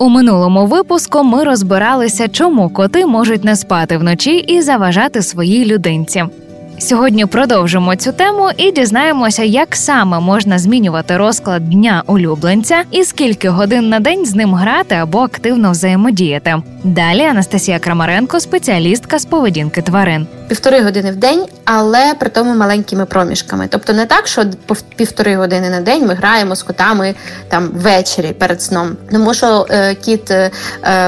У минулому випуску ми розбиралися, чому коти можуть не спати вночі і заважати своїй людинці. Сьогодні продовжимо цю тему і дізнаємося, як саме можна змінювати розклад дня улюбленця і скільки годин на день з ним грати або активно взаємодіяти. Далі Анастасія Крамаренко, спеціалістка з поведінки тварин. Півтори години в день, але при тому маленькими проміжками. Тобто не так, що півтори години на день ми граємо з котами там ввечері перед сном. Тому що е, кіт е,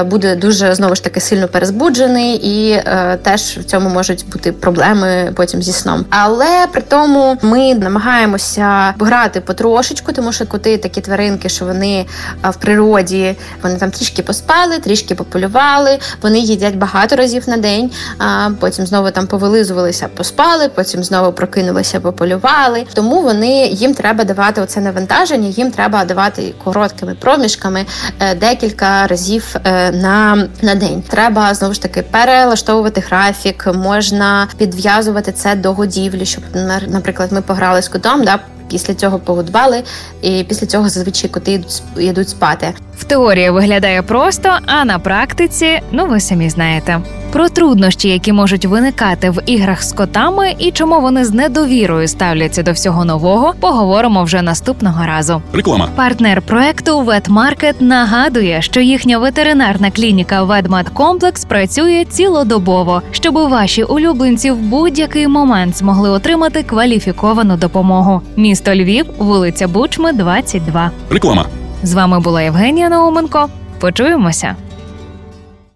буде дуже знову ж таки сильно перезбуджений, і е, теж в цьому можуть бути проблеми потім зі сном. Але при тому ми намагаємося грати потрошечку, тому що коти такі тваринки, що вони а, в природі вони там трішки поспали, трішки пополювали, вони їдять багато разів на день, а потім знову там повилизувалися, поспали, потім знову прокинулися, пополювали. Тому вони їм треба давати оце навантаження, їм треба давати короткими проміжками е, декілька разів е, на, на день. Треба знову ж таки перелаштовувати графік, можна підв'язувати це до годівлі, щоб на- наприклад, ми пограли з котом. Да, Після цього погодували, і після цього зазвичай коти йдуть спати. В теорії виглядає просто, а на практиці, ну ви самі знаєте. Про труднощі, які можуть виникати в іграх з котами, і чому вони з недовірою ставляться до всього нового, поговоримо вже наступного разу. Реклама. Партнер проекту Ветмаркет нагадує, що їхня ветеринарна клініка Ведмедкомплекс працює цілодобово, щоб ваші улюбленці в будь-який момент змогли отримати кваліфіковану допомогу. Місто Львів, вулиця Бучми, 22. Реклама. З вами була Євгенія Науменко. Почуємося.